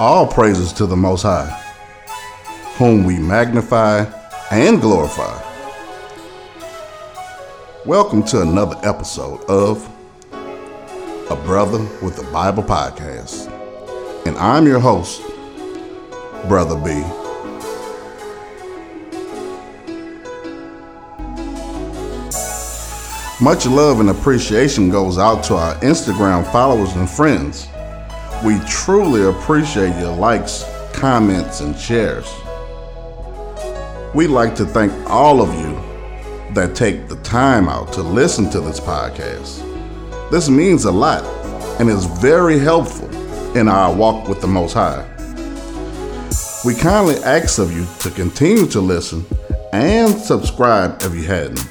All praises to the Most High, whom we magnify and glorify. Welcome to another episode of A Brother with the Bible Podcast. And I'm your host, Brother B. Much love and appreciation goes out to our Instagram followers and friends. We truly appreciate your likes, comments, and shares. We'd like to thank all of you that take the time out to listen to this podcast. This means a lot and is very helpful in our walk with the Most High. We kindly ask of you to continue to listen and subscribe if you hadn't.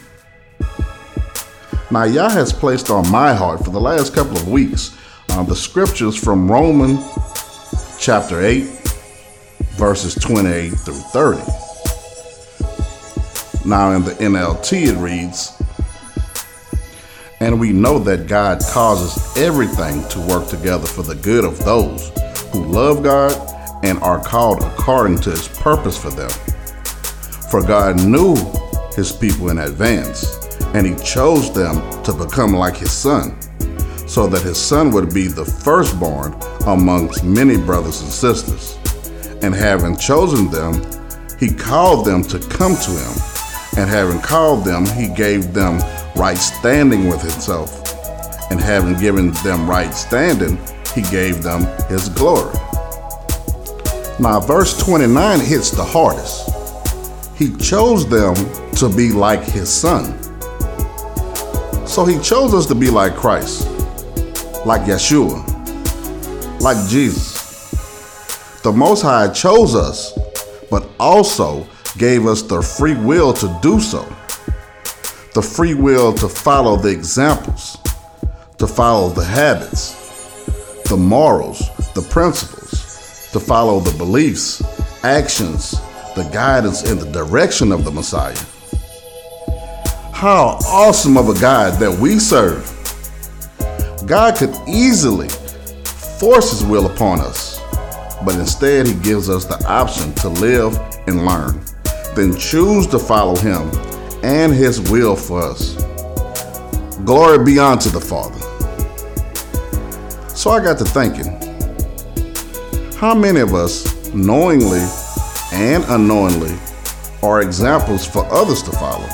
Now, Yah has placed on my heart for the last couple of weeks uh, the scriptures from Romans chapter 8, verses 28 through 30. Now, in the NLT, it reads, And we know that God causes everything to work together for the good of those who love God and are called according to his purpose for them. For God knew his people in advance, and he chose them to become like his son so that his son would be the firstborn amongst many brothers and sisters. And having chosen them, he called them to come to him. And having called them, he gave them right standing with himself. And having given them right standing, he gave them his glory. Now, verse 29 hits the hardest. He chose them to be like his son. So he chose us to be like Christ like Yeshua, like Jesus. The Most High chose us, but also gave us the free will to do so. The free will to follow the examples, to follow the habits, the morals, the principles, to follow the beliefs, actions, the guidance, and the direction of the Messiah. How awesome of a God that we serve! God could easily force his will upon us, but instead he gives us the option to live and learn, then choose to follow him and his will for us. Glory be unto the Father. So I got to thinking, how many of us knowingly and unknowingly are examples for others to follow?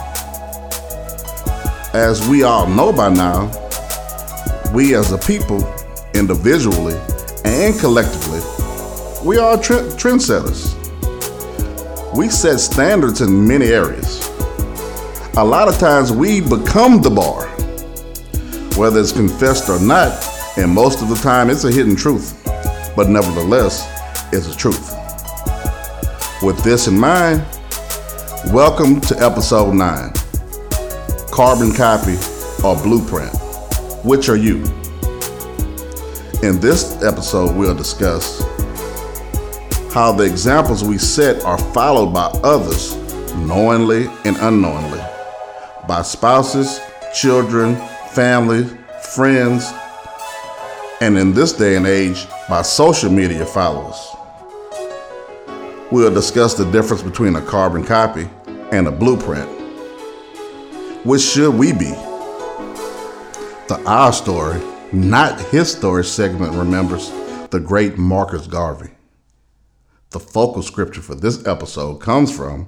As we all know by now, we as a people, individually and collectively, we are trend- trendsetters. We set standards in many areas. A lot of times we become the bar, whether it's confessed or not, and most of the time it's a hidden truth, but nevertheless, it's a truth. With this in mind, welcome to episode 9 Carbon Copy or Blueprint. Which are you? In this episode, we'll discuss how the examples we set are followed by others, knowingly and unknowingly, by spouses, children, family, friends, and in this day and age, by social media followers. We'll discuss the difference between a carbon copy and a blueprint. Which should we be? The Our Story, not His Story segment remembers the great Marcus Garvey. The focal scripture for this episode comes from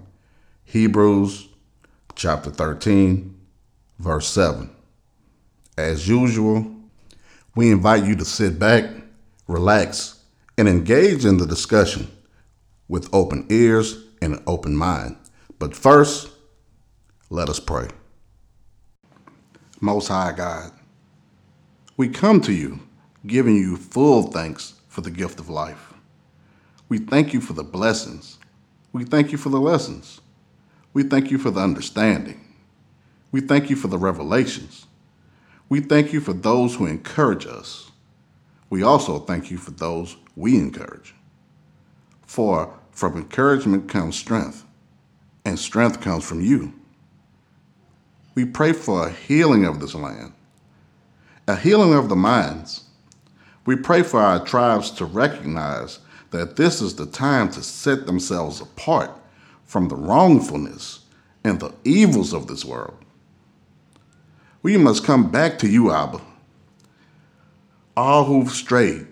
Hebrews chapter 13, verse 7. As usual, we invite you to sit back, relax, and engage in the discussion with open ears and an open mind. But first, let us pray. Most High God, we come to you giving you full thanks for the gift of life. We thank you for the blessings. We thank you for the lessons. We thank you for the understanding. We thank you for the revelations. We thank you for those who encourage us. We also thank you for those we encourage. For from encouragement comes strength, and strength comes from you. We pray for a healing of this land a healing of the minds. We pray for our tribes to recognize that this is the time to set themselves apart from the wrongfulness and the evils of this world. We must come back to you, Abba. All who've strayed,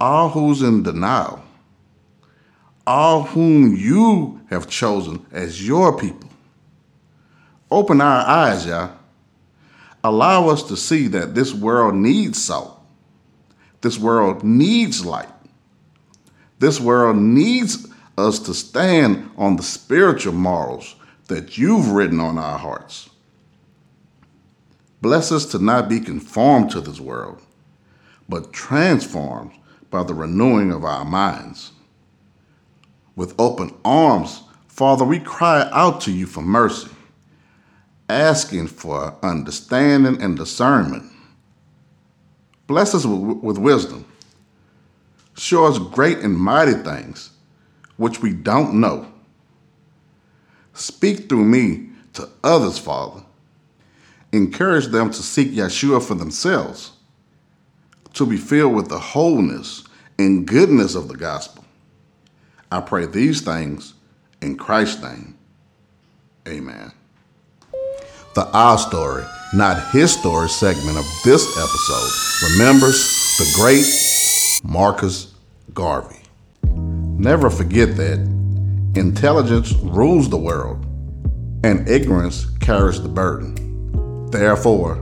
all who's in denial, all whom you have chosen as your people. Open our eyes, Yah. Allow us to see that this world needs salt. This world needs light. This world needs us to stand on the spiritual morals that you've written on our hearts. Bless us to not be conformed to this world, but transformed by the renewing of our minds. With open arms, Father, we cry out to you for mercy, asking for understanding and discernment. Bless us with, wisdom. Show us great and mighty things which we don't know. Speak through me to others, Father. Encourage them to seek Yeshua for themselves, to be filled with the wholeness and goodness of the gospel. I pray these things in Christ's name. Amen. The Our Story, not His Story segment of this episode remembers the great Marcus Garvey. Never forget that intelligence rules the world and ignorance carries the burden. Therefore,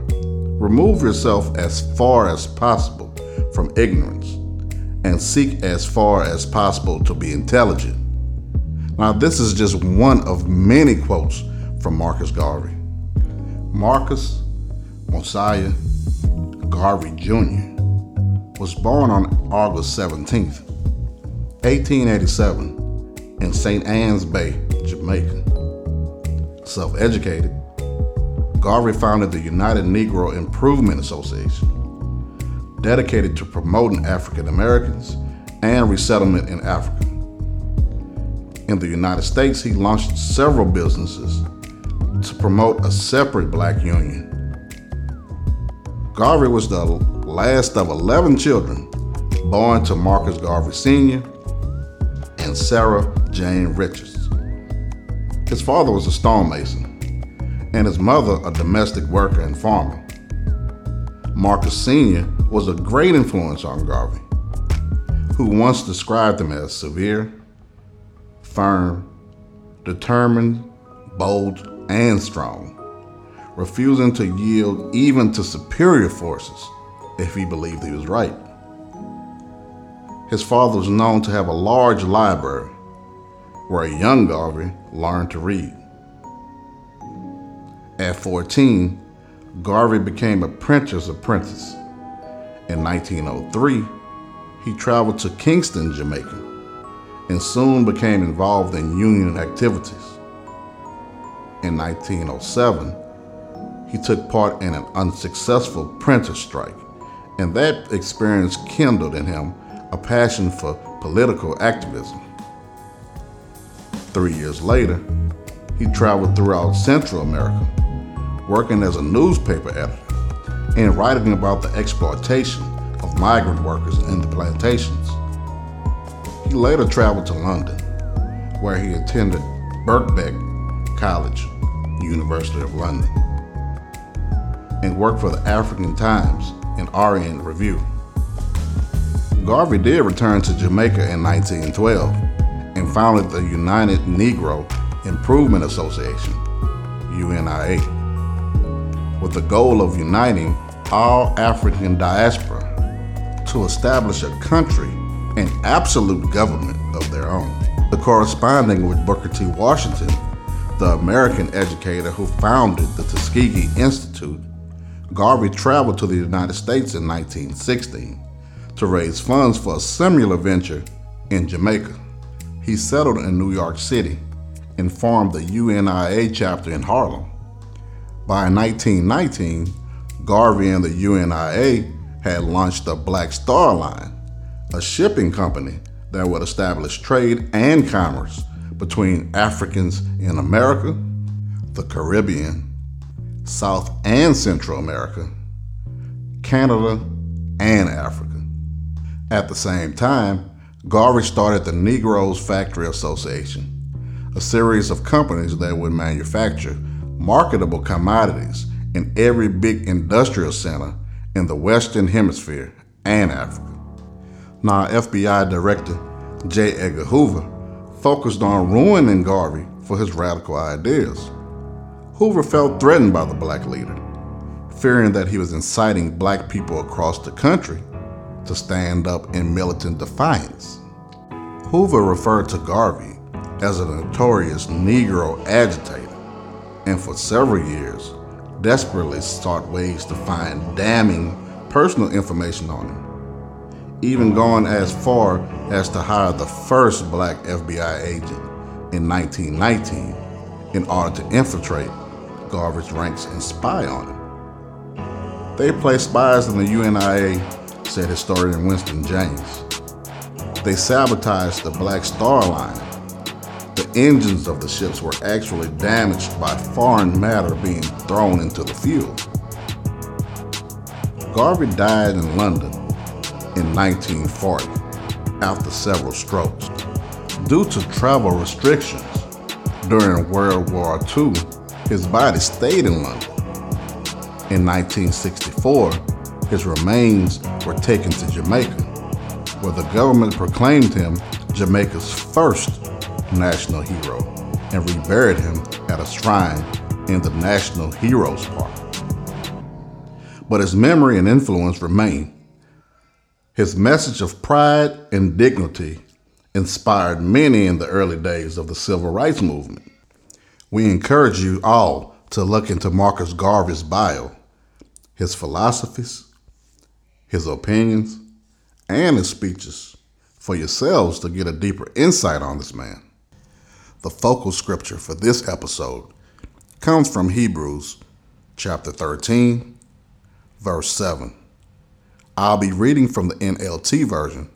remove yourself as far as possible from ignorance and seek as far as possible to be intelligent. Now, this is just one of many quotes from Marcus Garvey. Marcus Mosiah Garvey Jr. was born on August 17, 1887, in St. Ann's Bay, Jamaica. Self educated, Garvey founded the United Negro Improvement Association, dedicated to promoting African Americans and resettlement in Africa. In the United States, he launched several businesses to promote a separate black union. Garvey was the last of 11 children born to Marcus Garvey Sr. and Sarah Jane Richards. His father was a stonemason and his mother a domestic worker and farmer. Marcus Sr. was a great influence on Garvey, who once described him as severe, firm, determined, bold, and strong, refusing to yield even to superior forces if he believed he was right. His father was known to have a large library where a young Garvey learned to read. At 14, Garvey became a printer's apprentice. In 1903, he traveled to Kingston, Jamaica, and soon became involved in Union activities. In 1907, he took part in an unsuccessful printer strike, and that experience kindled in him a passion for political activism. Three years later, he traveled throughout Central America working as a newspaper editor and writing about the exploitation of migrant workers in the plantations. He later traveled to London, where he attended Birkbeck College, University of London, and worked for the African Times and Orient Review. Garvey did return to Jamaica in 1912 and founded the United Negro Improvement Association, UNIA with the goal of uniting all African diaspora to establish a country and absolute government of their own. The corresponding with Booker T. Washington, the American educator who founded the Tuskegee Institute, Garvey traveled to the United States in 1916 to raise funds for a similar venture in Jamaica. He settled in New York City and formed the UNIA chapter in Harlem. By 1919, Garvey and the UNIA had launched the Black Star Line, a shipping company that would establish trade and commerce between Africans in America, the Caribbean, South and Central America, Canada, and Africa. At the same time, Garvey started the Negroes Factory Association, a series of companies that would manufacture marketable commodities in every big industrial center in the Western Hemisphere and Africa. Now, FBI Director J. Edgar Hoover focused on ruining Garvey for his radical ideas. Hoover felt threatened by the black leader, fearing that he was inciting black people across the country to stand up in militant defiance. Hoover referred to Garvey as a notorious Negro agitator, and for several years desperately sought ways to find damning personal information on him, even going as far as to hire the first black FBI agent in 1919 in order to infiltrate Garvey's ranks and spy on him. They placed spies in the UNIA, said historian Winston James. They sabotaged the Black Star Line. The engines of the ships were actually damaged by foreign matter being thrown into the fuel. Garvey died in London in 1940 after several strokes. Due to travel restrictions during World War II, his body stayed in London. In 1964, his remains were taken to Jamaica, where the government proclaimed him Jamaica's first national hero and reburied him at a shrine in the National Heroes Park. But his memory and influence remain. His message of pride and dignity inspired many in the early days of the civil rights movement. We encourage you all to look into Marcus Garvey's bio, his philosophies, his opinions, and his speeches for yourselves to get a deeper insight on this man. The focal scripture for this episode comes from Hebrews chapter 13, verse 7. I'll be reading from the NLT version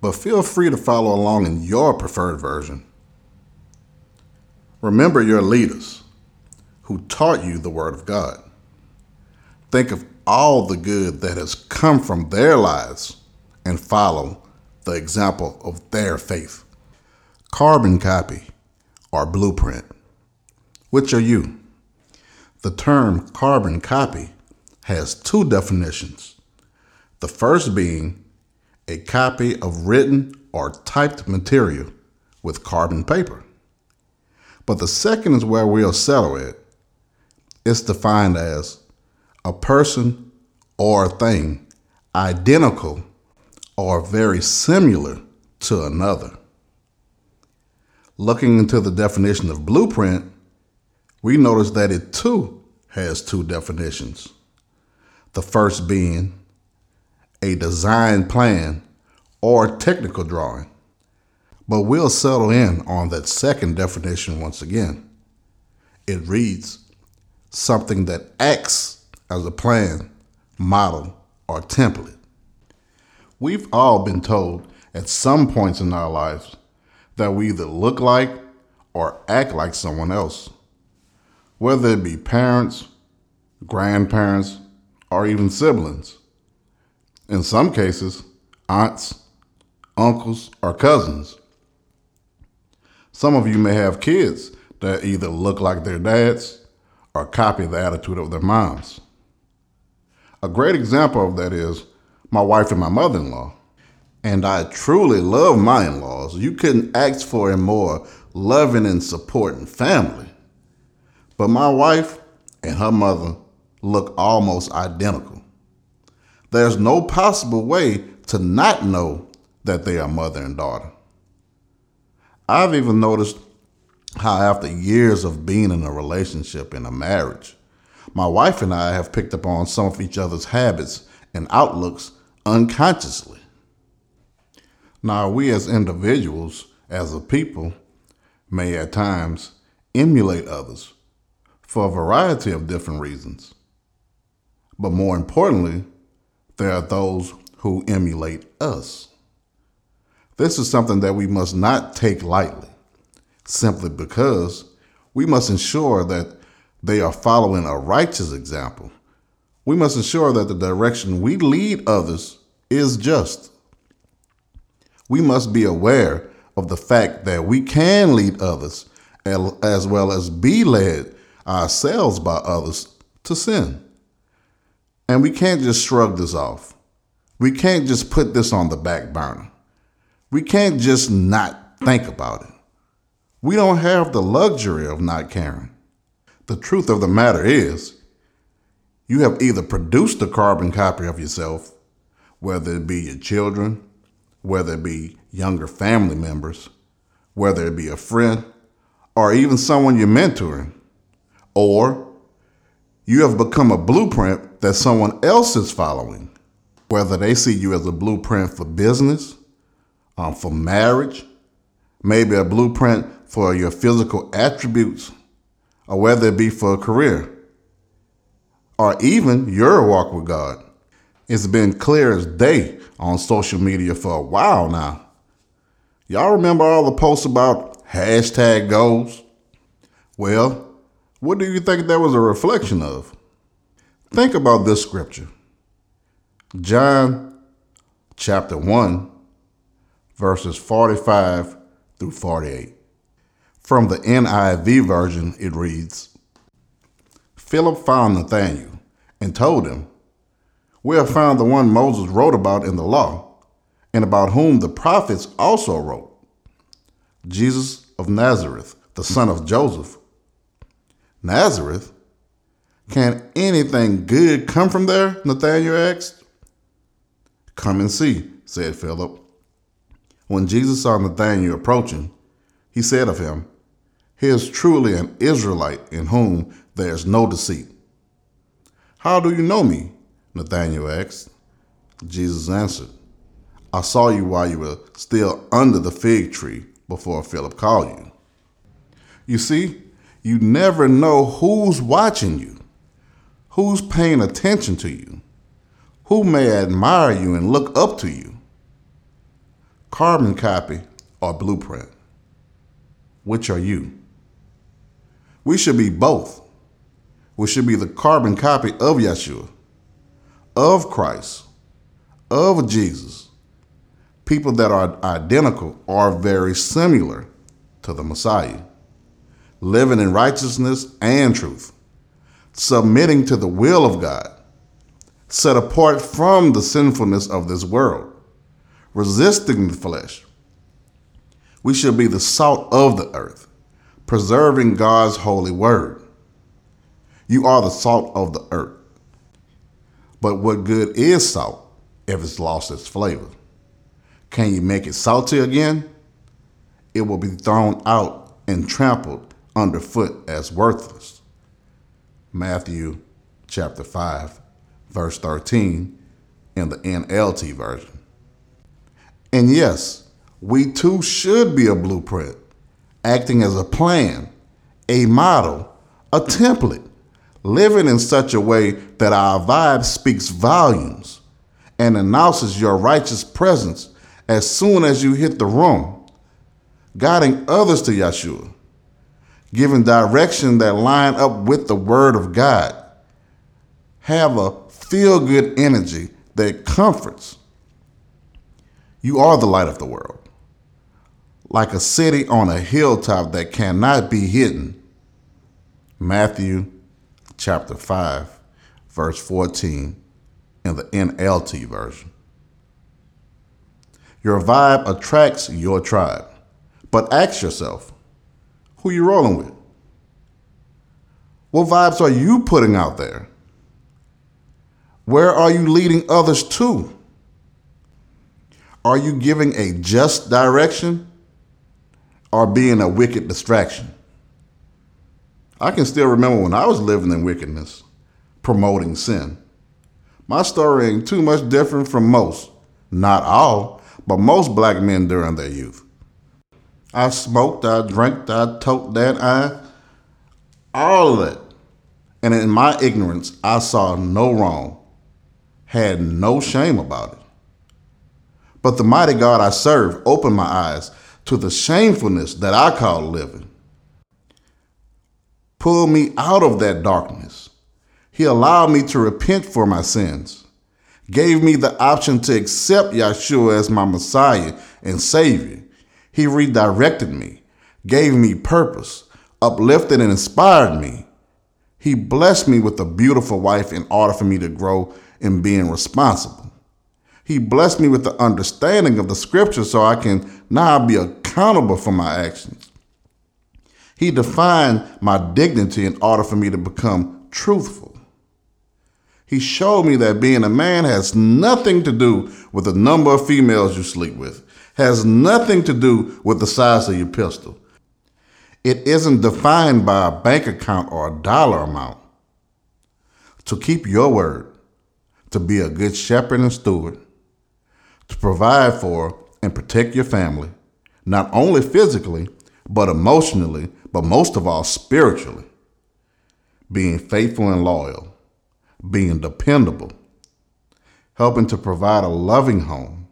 but feel free to follow along in your preferred version. Remember your leaders who taught you the Word of God. Think of all the good that has come from their lives and follow the example of their faith. Carbon copy or blueprint. Which are you? The term carbon copy has two definitions. The first being a copy of written or typed material with carbon paper. But the second is where we'll settle it. It's defined as a person or thing identical or very similar to another. Looking into the definition of blueprint, we notice that it too has two definitions. The first being a design plan or technical drawing. But we'll settle in on that second definition once again. It reads something that acts as a plan, model, or template. We've all been told at some points in our lives that we either look like or act like someone else, whether it be parents, grandparents, or even siblings. In some cases, aunts, uncles, or cousins. Some of you may have kids that either look like their dads or copy the attitude of their moms. A great example of that is my wife and my mother in law. And I truly love my in laws. You couldn't ask for a more loving and supporting family. But my wife and her mother look almost identical. There's no possible way to not know that they are mother and daughter. I've even noticed how, after years of being in a relationship, in a marriage, my wife and I have picked up on some of each other's habits and outlooks unconsciously. Now, we as individuals, as a people, may at times emulate others for a variety of different reasons. But more importantly, there are those who emulate us. This is something that we must not take lightly, simply because we must ensure that they are following a righteous example. We must ensure that the direction we lead others is just. we must be aware of the fact that we can lead others as well as be led ourselves by others to sin. And we can't just shrug this off. We can't just put this on the back burner. We can't just not think about it. We don't have the luxury of not caring. The truth of the matter is, you have either produced a carbon copy of yourself, whether it be your children, whether it be younger family members, whether it be a friend, or even someone you're mentoring, or you have become a blueprint that someone else is following, whether they see you as a blueprint for business, um, for marriage, maybe a blueprint for your physical attributes, or whether it be for a career, or even your walk with God. It's been clear as day on social media for a while now. Y'all remember all the posts about hashtag goals? Well, what do you think that was a reflection of? Think about this scripture John chapter 1, verses 45 through 48. From the NIV version, it reads Philip found Nathanael and told him, We have found the one Moses wrote about in the law, and about whom the prophets also wrote Jesus of Nazareth, the son of Joseph. Nazareth? Can anything good come from there? Nathanael asked. Come and see, said Philip. When Jesus saw Nathanael approaching, he said of him, he is truly an Israelite in whom there is no deceit. How do you know me? Nathanael asked. Jesus answered, I saw you while you were still under the fig tree before Philip called you. You see, you never know who's watching you, who's paying attention to you, who may admire you and look up to you. Carbon copy or blueprint? Which are you? We should be both. We should be the carbon copy of Yeshua, of Christ, of Jesus. People that are identical are very similar to the Messiah, living in righteousness and truth, submitting to the will of God, set apart from the sinfulness of this world, resisting the flesh. We should be the salt of the earth preserving God's holy word. You are the salt of the earth. But what good is salt if it's lost its flavor? Can you make it salty again? It will be thrown out and trampled underfoot as worthless. Matthew chapter 5, verse 13 in the NLT version. And yes, we too should be a blueprint acting as a plan, a model, a template, living in such a way that our vibe speaks volumes and announces your righteous presence as soon as you hit the room, guiding others to Yeshua, giving direction that line up with the word of God. Have a feel good energy that comforts. You are the light of the world like a city on a hilltop that cannot be hidden. Matthew chapter 5, verse 14 in the NLT version. Your vibe attracts your tribe, but ask yourself, who you rolling with? What vibes are you putting out there? Where are you leading others to? Are you giving a just direction or being a wicked distraction. I can still remember when I was living in wickedness, promoting sin. My story ain't too much different from most, not all, but most black men during their youth. I smoked, I drank, I tote that, I, all of it. And in my ignorance, I saw no wrong, had no shame about it. But the mighty God I serve opened my eyes to the shamefulness that I call living. Pulled me out of that darkness. He allowed me to repent for my sins, gave me the option to accept Yeshua as my Messiah and Savior. He redirected me, gave me purpose, uplifted and inspired me. He blessed me with a beautiful wife in order for me to grow in being responsible. He blessed me with the understanding of the scripture so I can now be accountable for my actions. He defined my dignity in order for me to become truthful. He showed me that being a man has nothing to do with the number of females you sleep with, has nothing to do with the size of your pistol. It isn't defined by a bank account or a dollar amount. To keep your word, to be a good shepherd and steward, to provide for and protect your family, not only physically, but emotionally, but most of all, spiritually. Being faithful and loyal, being dependable, helping to provide a loving home,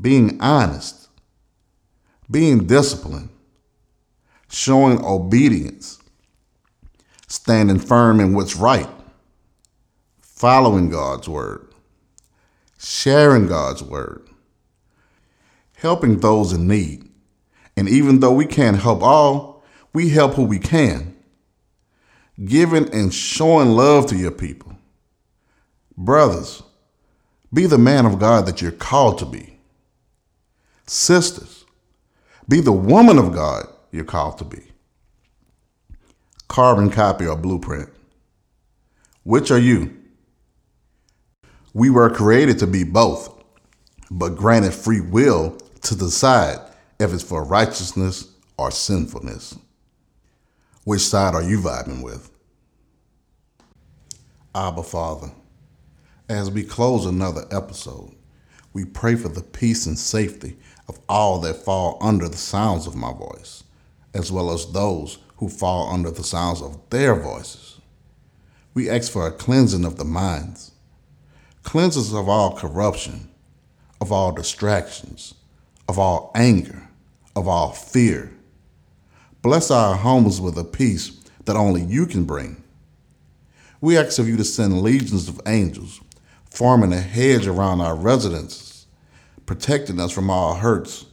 being honest, being disciplined, showing obedience, standing firm in what's right, following God's word, sharing God's word, helping those in need. And even though we can't help all, we help who we can. Giving and showing love to your people. Brothers, be the man of God that you're called to be. Sisters, be the woman of God you're called to be. Carbon copy or blueprint. Which are you? We were created to be both, but granted free will to decide if it's for righteousness or sinfulness. Which side are you vibing with? Abba Father, as we close another episode, we pray for the peace and safety of all that fall under the sounds of my voice, as well as those who fall under the sounds of their voices. We ask for a cleansing of the minds, cleanses of all corruption, of all distractions, of all anger, of all fear. Bless our homes with a peace that only you can bring. We ask of you to send legions of angels, forming a hedge around our residences, protecting us from all hurts,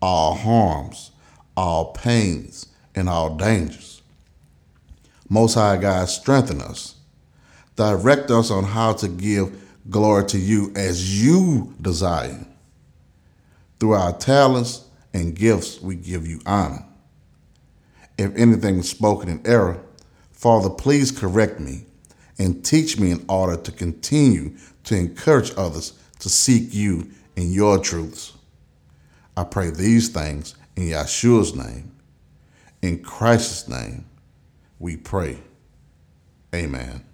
all harms, all pains, and all dangers. Most High God, strengthen us. Direct us on how to give glory to you as you desire. Through our talents and gifts, we give you honor. If anything is spoken in error, Father, please correct me and teach me in order to continue to encourage others to seek you in your truths. I pray these things in Yeshua's name. In Christ's name, we pray. Amen.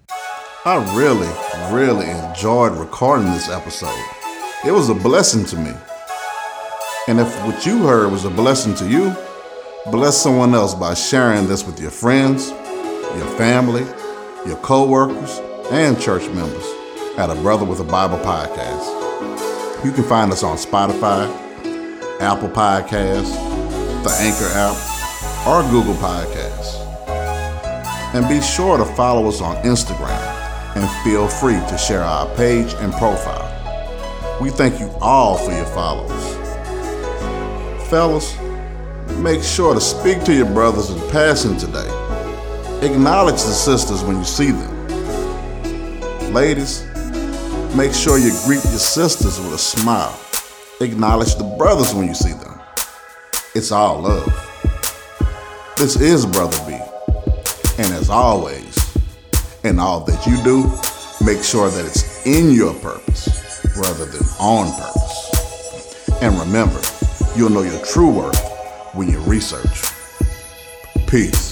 I really, really enjoyed recording this episode. It was a blessing to me. And if what you heard was a blessing to you, bless someone else by sharing this with your friends, your family, your co-workers, and church members at a Brother with a Bible podcast. You can find us on Spotify, Apple Podcasts, the Anchor app, or Google Podcasts. And be sure to follow us on Instagram and feel free to share our page and profile. We thank you all for your follows. Fellas, make sure to speak to your brothers in passing today. Acknowledge the sisters when you see them. Ladies, make sure you greet your sisters with a smile. Acknowledge the brothers when you see them. It's all love. This is Brother B. And as always, in all that you do, make sure that it's in your purpose rather than on purpose. And remember, you'll know your true worth when you research. Peace.